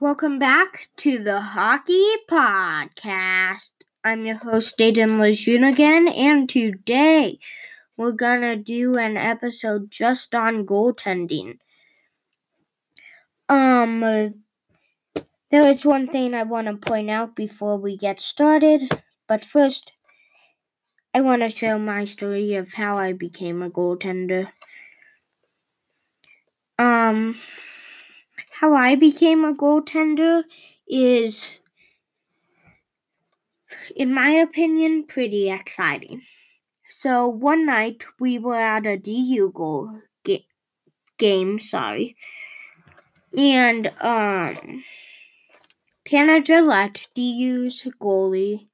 Welcome back to the Hockey Podcast. I'm your host, Dayton Lejeune again, and today we're gonna do an episode just on goaltending. Um, there is one thing I want to point out before we get started, but first, I want to share my story of how I became a goaltender. Um, how I became a goaltender is, in my opinion, pretty exciting. So one night we were at a DU goal ga- game, sorry, and um, Tanner Jaillet, DU's goalie,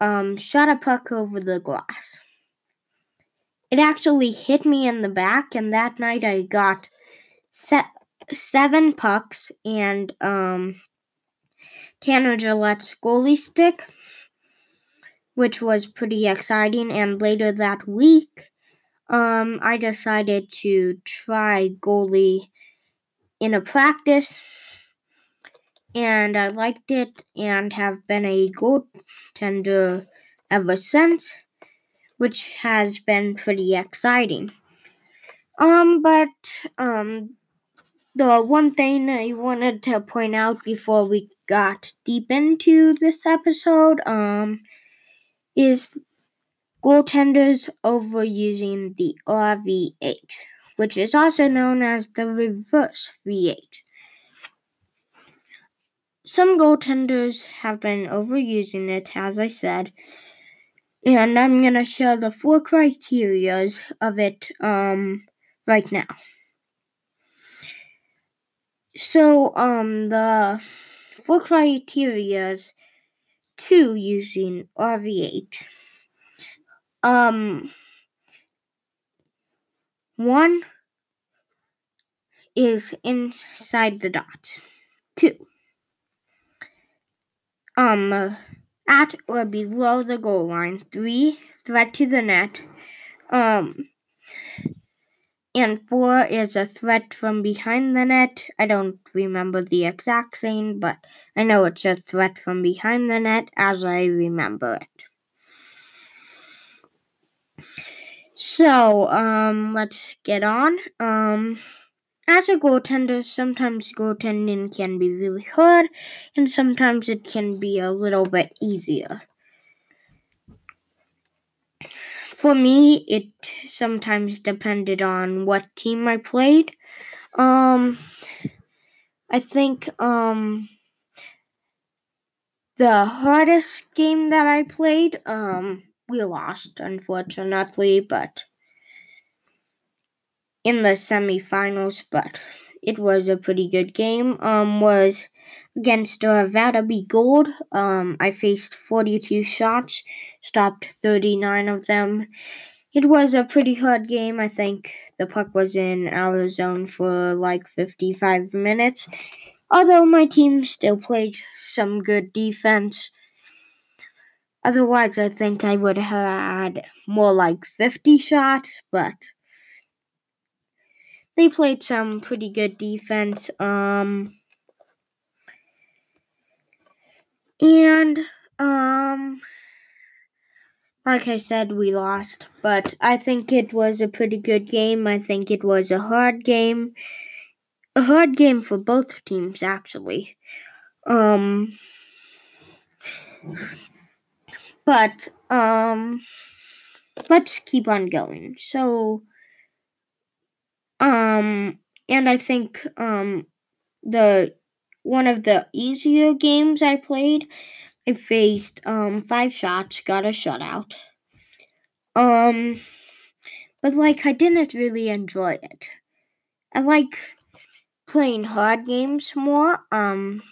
um, shot a puck over the glass. It actually hit me in the back, and that night I got set seven pucks and um, Tanner Jaillet's goalie stick, which was pretty exciting. And later that week, um, I decided to try goalie in a practice, and I liked it and have been a goaltender ever since, which has been pretty exciting. Um, but um, the one thing I wanted to point out before we got deep into this episode um, is goaltenders overusing the RVH, which is also known as the reverse VH. Some goaltenders have been overusing it, as I said, and I'm going to share the four criterias of it um, right now. So, um, the four criterias to using RVH. Um, one is inside the dot. Two, um, at or below the goal line. Three, threat to the net. Um, and four is a threat from behind the net. I don't remember the exact saying, but I know it's a threat from behind the net as I remember it. So, um, let's get on. Um, as a goaltender, sometimes goaltending can be really hard, and sometimes it can be a little bit easier for me, it sometimes depended on what team I played. Um, I think um, the hardest game that I played, um, we lost, unfortunately, but in the semifinals, but it was a pretty good game. Um, was against uh, Vataby Gold. Um, I faced 42 shots, stopped 39 of them. It was a pretty hard game. I think the puck was in our zone for like 55 minutes. Although my team still played some good defense. Otherwise, I think I would have had more like 50 shots, but they played some pretty good defense. Um, and um, like I said, we lost, but I think it was a pretty good game. I think it was a hard game, a hard game for both teams actually. Um, but um, let's keep on going. So, um, and I think um, the one of the easier games I played, I faced um five shots, got a shutout. Um, but like I didn't really enjoy it. I like playing hard games more. Um,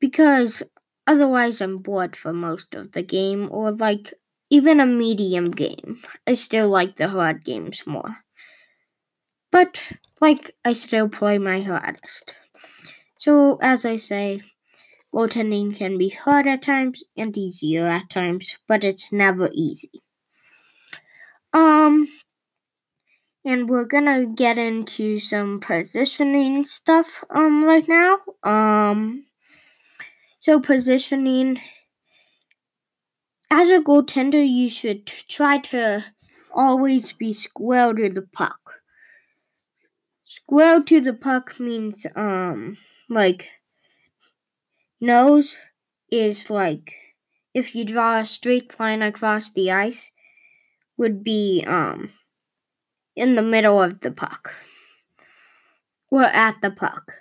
because otherwise I'm bored for most of the game, or like even a medium game. I still like the hard games more. But, like, I still play my hardest. So, as I say, goaltending can be hard at times and easier at times, but it's never easy. Um, and we're gonna get into some positioning stuff um right now. Um so positioning as a goaltender you should try to always be square to the puck. Square to the puck means um like nose is like if you draw a straight line across the ice would be um in the middle of the puck. Or at the puck.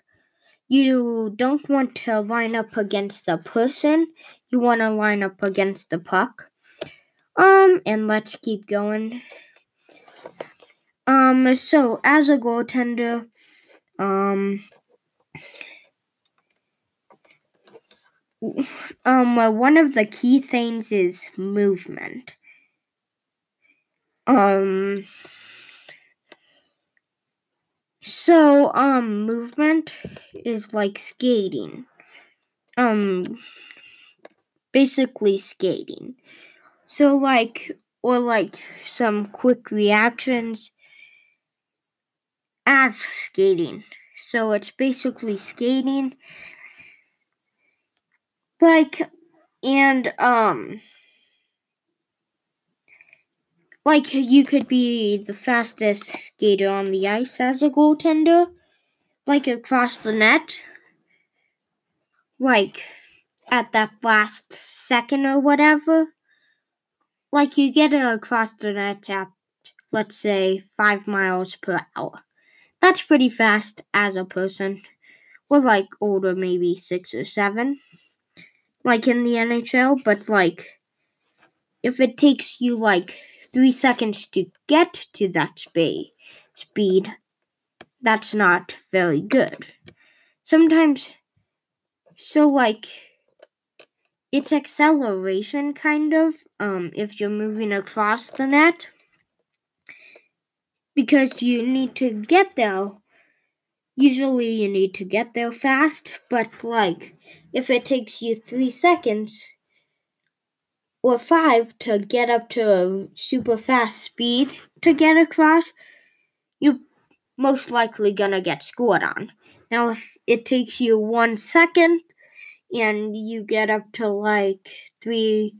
You don't want to line up against the person. You want to line up against the puck. Um, and let's keep going. Um, so as a goaltender, um, um, one of the key things is movement. Um, so, um, movement is like skating. Um, basically skating. So, like, or like some quick reactions as skating. So, it's basically skating. Like, and, um, like you could be the fastest skater on the ice as a goaltender, like across the net, like at that last second or whatever. Like you get it across the net at, let's say, five miles per hour. That's pretty fast as a person. Or like older, maybe six or seven, like in the NHL, but like if it takes you like three seconds to get to that speed, that's not very good. Sometimes, so like, it's acceleration kind of, um, if you're moving across the net, because you need to get there. Usually, you need to get there fast, but like, if it takes you three seconds, or five to get up to a super fast speed to get across, you're most likely gonna get scored on. Now, if it takes you one second and you get up to like three,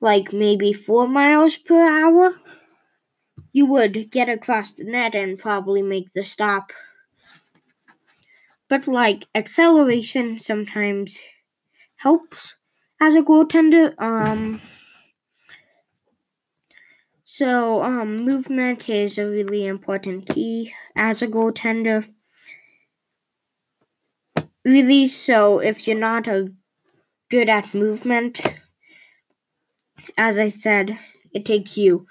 like maybe four miles per hour, you would get across the net and probably make the stop. But like acceleration sometimes helps as a goaltender. Um, so um, movement is a really important key as a goaltender. Really, so if you're not a good at movement, as I said, it takes you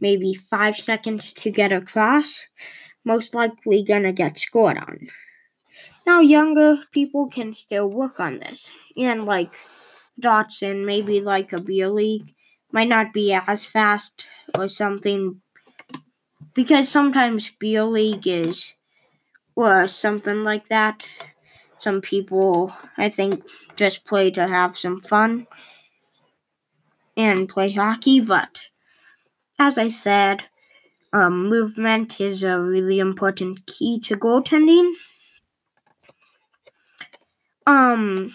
maybe five seconds to get across. Most likely gonna get scored on. Now, younger people can still work on this, and like Dotson, maybe like a beer league, might not be as fast or something because sometimes beer league is or something like that. Some people, I think, just play to have some fun and play hockey, but as I said, um, movement is a really important key to goaltending. Um,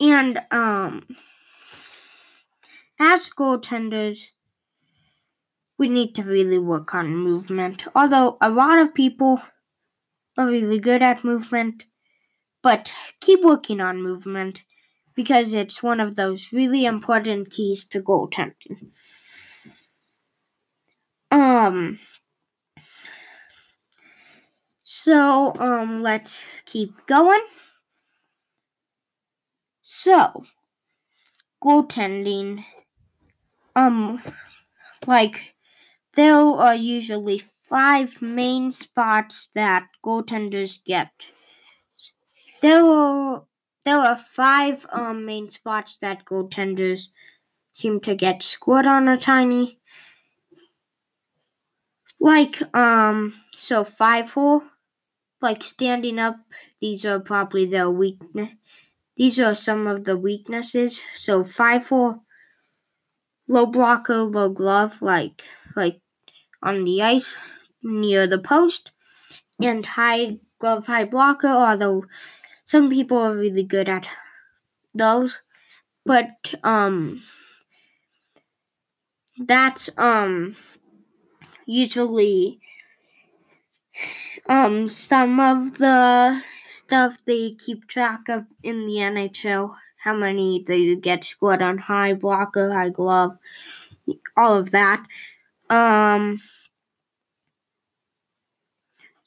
And um as goaltenders we need to really work on movement. Although a lot of people are really good at movement, but keep working on movement because it's one of those really important keys to goaltending. Um so um let's keep going. So, goaltending, um, like, there are usually five main spots that goaltenders get. There are there are five um main spots that goaltenders seem to get scored on a tiny. Like um so five hole, like standing up, these are probably their weakness these are some of the weaknesses. So five hole, low blocker, low glove, like like on the ice near the post, and high glove, high blocker. Although some people are really good at those, but um, that's um usually um some of the stuff they keep track of in the NHL. How many they get scored on high blocker, high glove, all of that. Um.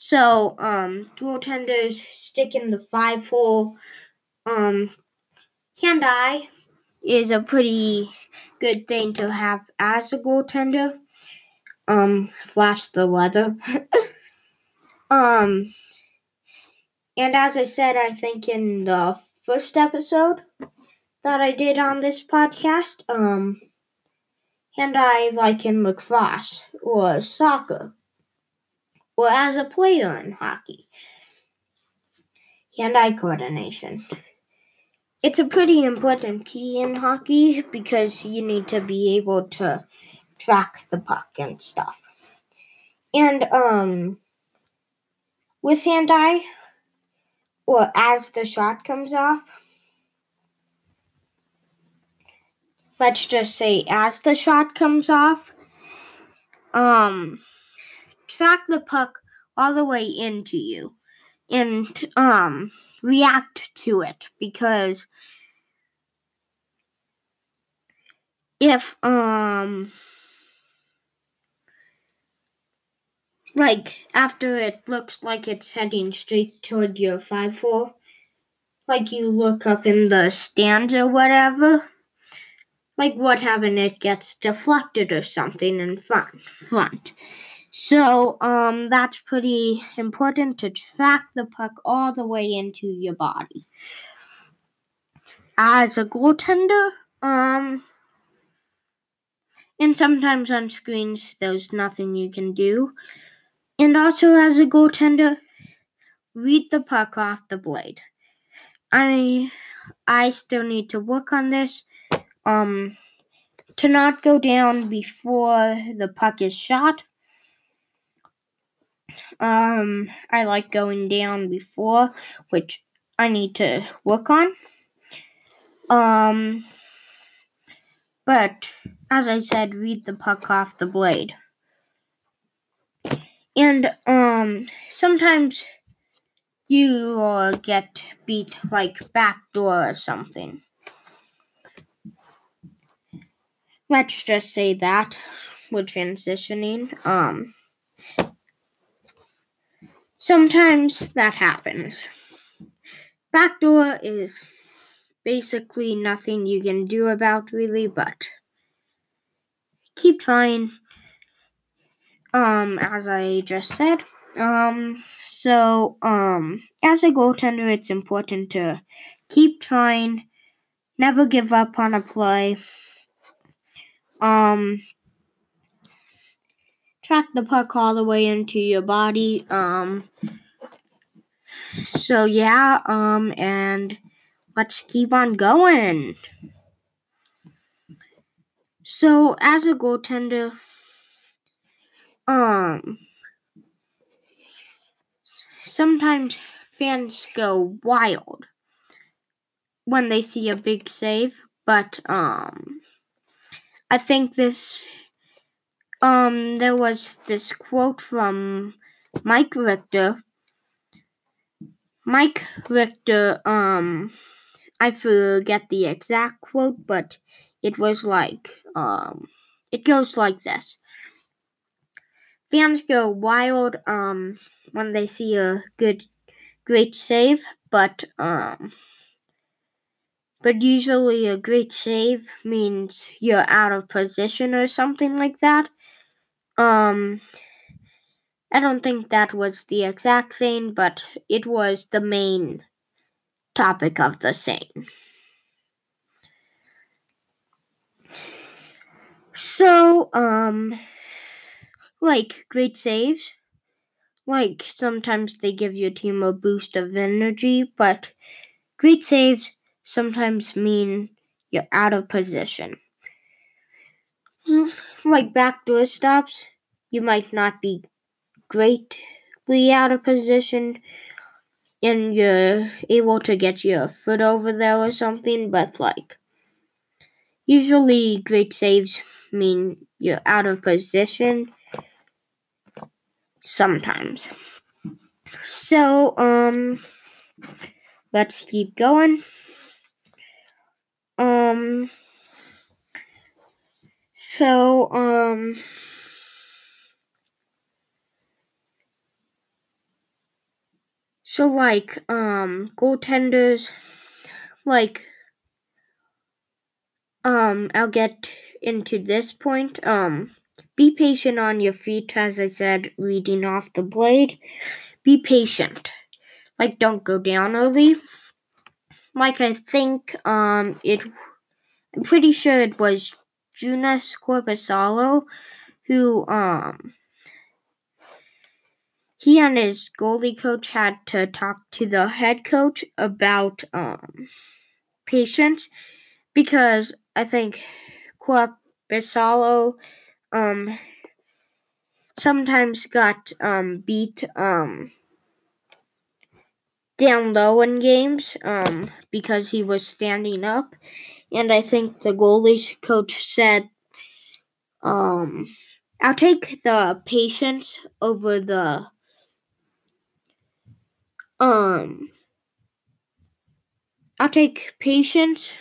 So, um, goaltenders stick in the five hole. Um, hand eye is a pretty good thing to have as a goaltender. Um, flash the weather. um, and as I said, I think in the first episode that I did on this podcast, um, and I like in lacrosse or soccer or as a player in hockey. Hand eye coordination. It's a pretty important key in hockey because you need to be able to track the puck and stuff. And um with hand eye or as the shot comes off, let's just say as the shot comes off, um track the puck all the way into you and um react to it because if um like after it looks like it's heading straight toward your five four like you look up in the stands or whatever like what happened? It gets deflected or something in front front so um, that's pretty important to track the puck all the way into your body. As a goaltender, um, and sometimes on screens there's nothing you can do. And also as a goaltender, read the puck off the blade. I I still need to work on this. Um, to not go down before the puck is shot um, I like going down before, which I need to work on. Um, but as I said, read the puck off the blade. And um, sometimes you uh, get beat like backdoor or something. Let's just say that we're transitioning. Um, Sometimes that happens. Backdoor is basically nothing you can do about really, but keep trying. Um, as I just said. Um, so, um, as a goaltender, it's important to keep trying, never give up on a play. Um, track the puck all the way into your body. Um, so yeah, um, and let's keep on going. So as a goaltender, um, sometimes fans go wild when they see a big save, but um, I think this um, there was this quote from Mike Richter. Mike Richter, um, I forget the exact quote, but it was like, um, it goes like this. Fans go wild, um, when they see a good, great save, but, um, but usually a great save means you're out of position or something like that. Um, I don't think that was the exact saying, but it was the main topic of the saying. So, um, like great saves, like sometimes they give your team a boost of energy, but great saves sometimes mean you're out of position. Like backdoor stops, you might not be greatly out of position and you're able to get your foot over there or something, but like usually great saves mean you're out of position sometimes. So, um, let's keep going. Um, so, um, so like, um, goaltenders, like, um, I'll get into this point. Um, be patient on your feet, as I said, reading off the blade. Be patient. Like, don't go down early. Like, I think, um, it, I'm pretty sure it was Joonas Korpisalo who, um, he and his goalie coach had to talk to the head coach about, um, patience because I think Korpisalo um sometimes got um beat um down low in games um because he was standing up. And I think the goalies coach said um I'll take the patience over the um I'll take patience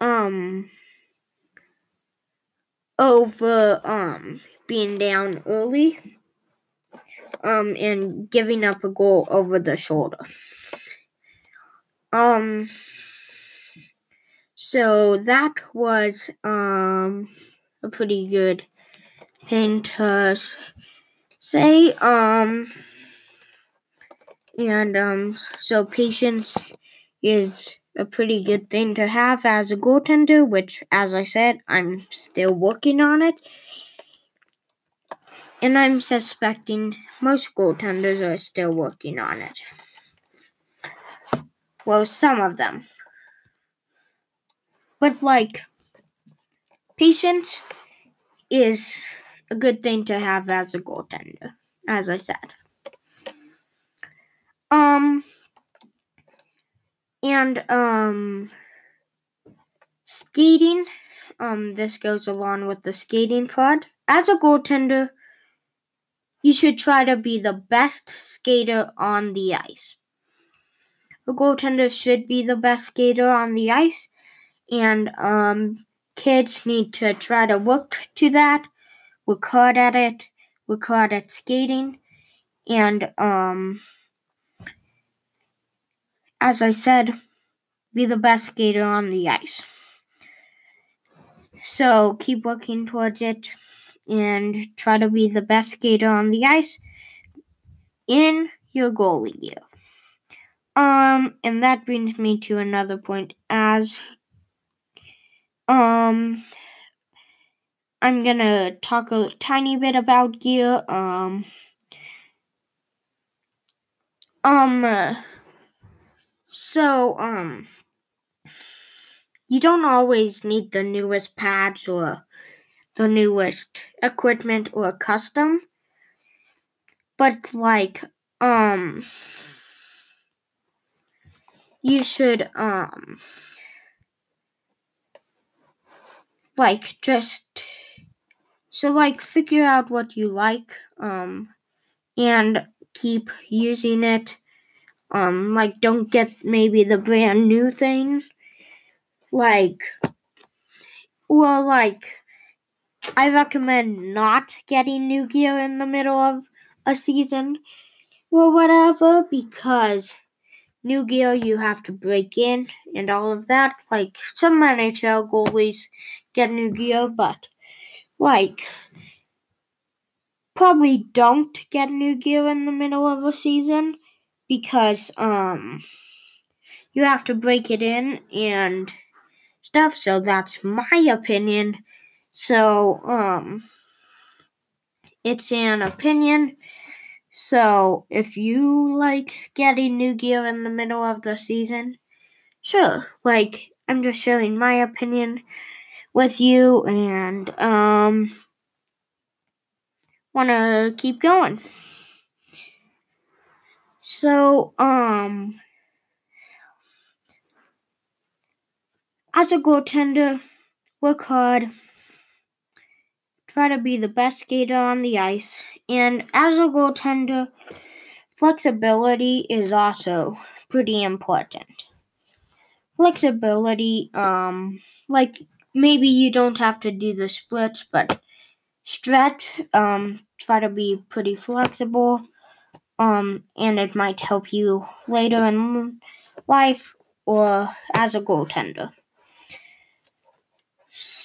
um over um being down early um and giving up a goal over the shoulder. Um so that was um a pretty good thing to say um and um so patience is a pretty good thing to have as a goaltender, which, as I said, I'm still working on it. And I'm suspecting most goaltenders are still working on it. Well, some of them. But, like, patience is a good thing to have as a goaltender, as I said. Um, and um skating um this goes along with the skating part as a goaltender you should try to be the best skater on the ice. A goaltender should be the best skater on the ice and um kids need to try to work to that. Work hard at it. Work hard at skating. And um as I said, be the best skater on the ice. So keep working towards it and try to be the best skater on the ice in your goalie gear. Um, and that brings me to another point as um I'm gonna talk a tiny bit about gear. Um, um, so, um, you don't always need the newest pads or the newest equipment or custom, but like, um, you should, um, like, just, so, like, figure out what you like, um, and keep using it um, like don't get maybe the brand new things. Like, well, like I recommend not getting new gear in the middle of a season. Or whatever because new gear you have to break in and all of that. Like some NHL goalies get new gear, but like probably don't get new gear in the middle of a season because um you have to break it in and stuff. So that's my opinion so um it's an opinion so if you like getting new gear in the middle of the season sure like i'm just sharing my opinion with you and um want to keep going. So, um as a goaltender, work hard, try to be the best skater on the ice, and as a goaltender, flexibility is also pretty important. Flexibility, um, like maybe you don't have to do the splits, but stretch, um, try to be pretty flexible, um, and it might help you later in life or as a goaltender.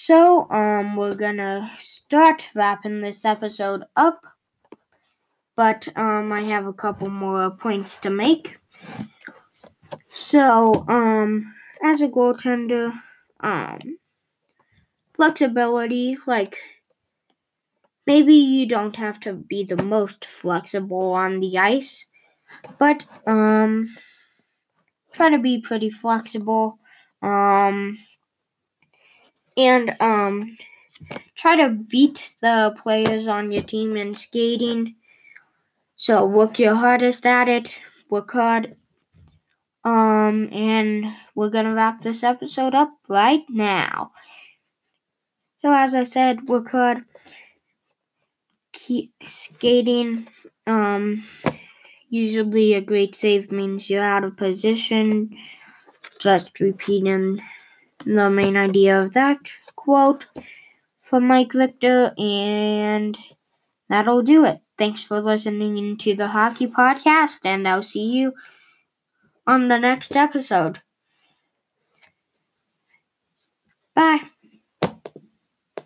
So, um, we're gonna start wrapping this episode up, but um, I have a couple more points to make. So, um, as a goaltender, um, flexibility, like maybe you don't have to be the most flexible on the ice, but um, try to be pretty flexible. Um, and um, try to beat the players on your team in skating. So work your hardest at it. Work hard. Um, and we're gonna wrap this episode up right now. So as I said, work hard. Keep skating. Um, usually a great save means you're out of position. Just repeating the main idea of that quote from Mike Richter, and that'll do it. Thanks for listening to the Hockey Podcast, and I'll see you on the next episode. Bye.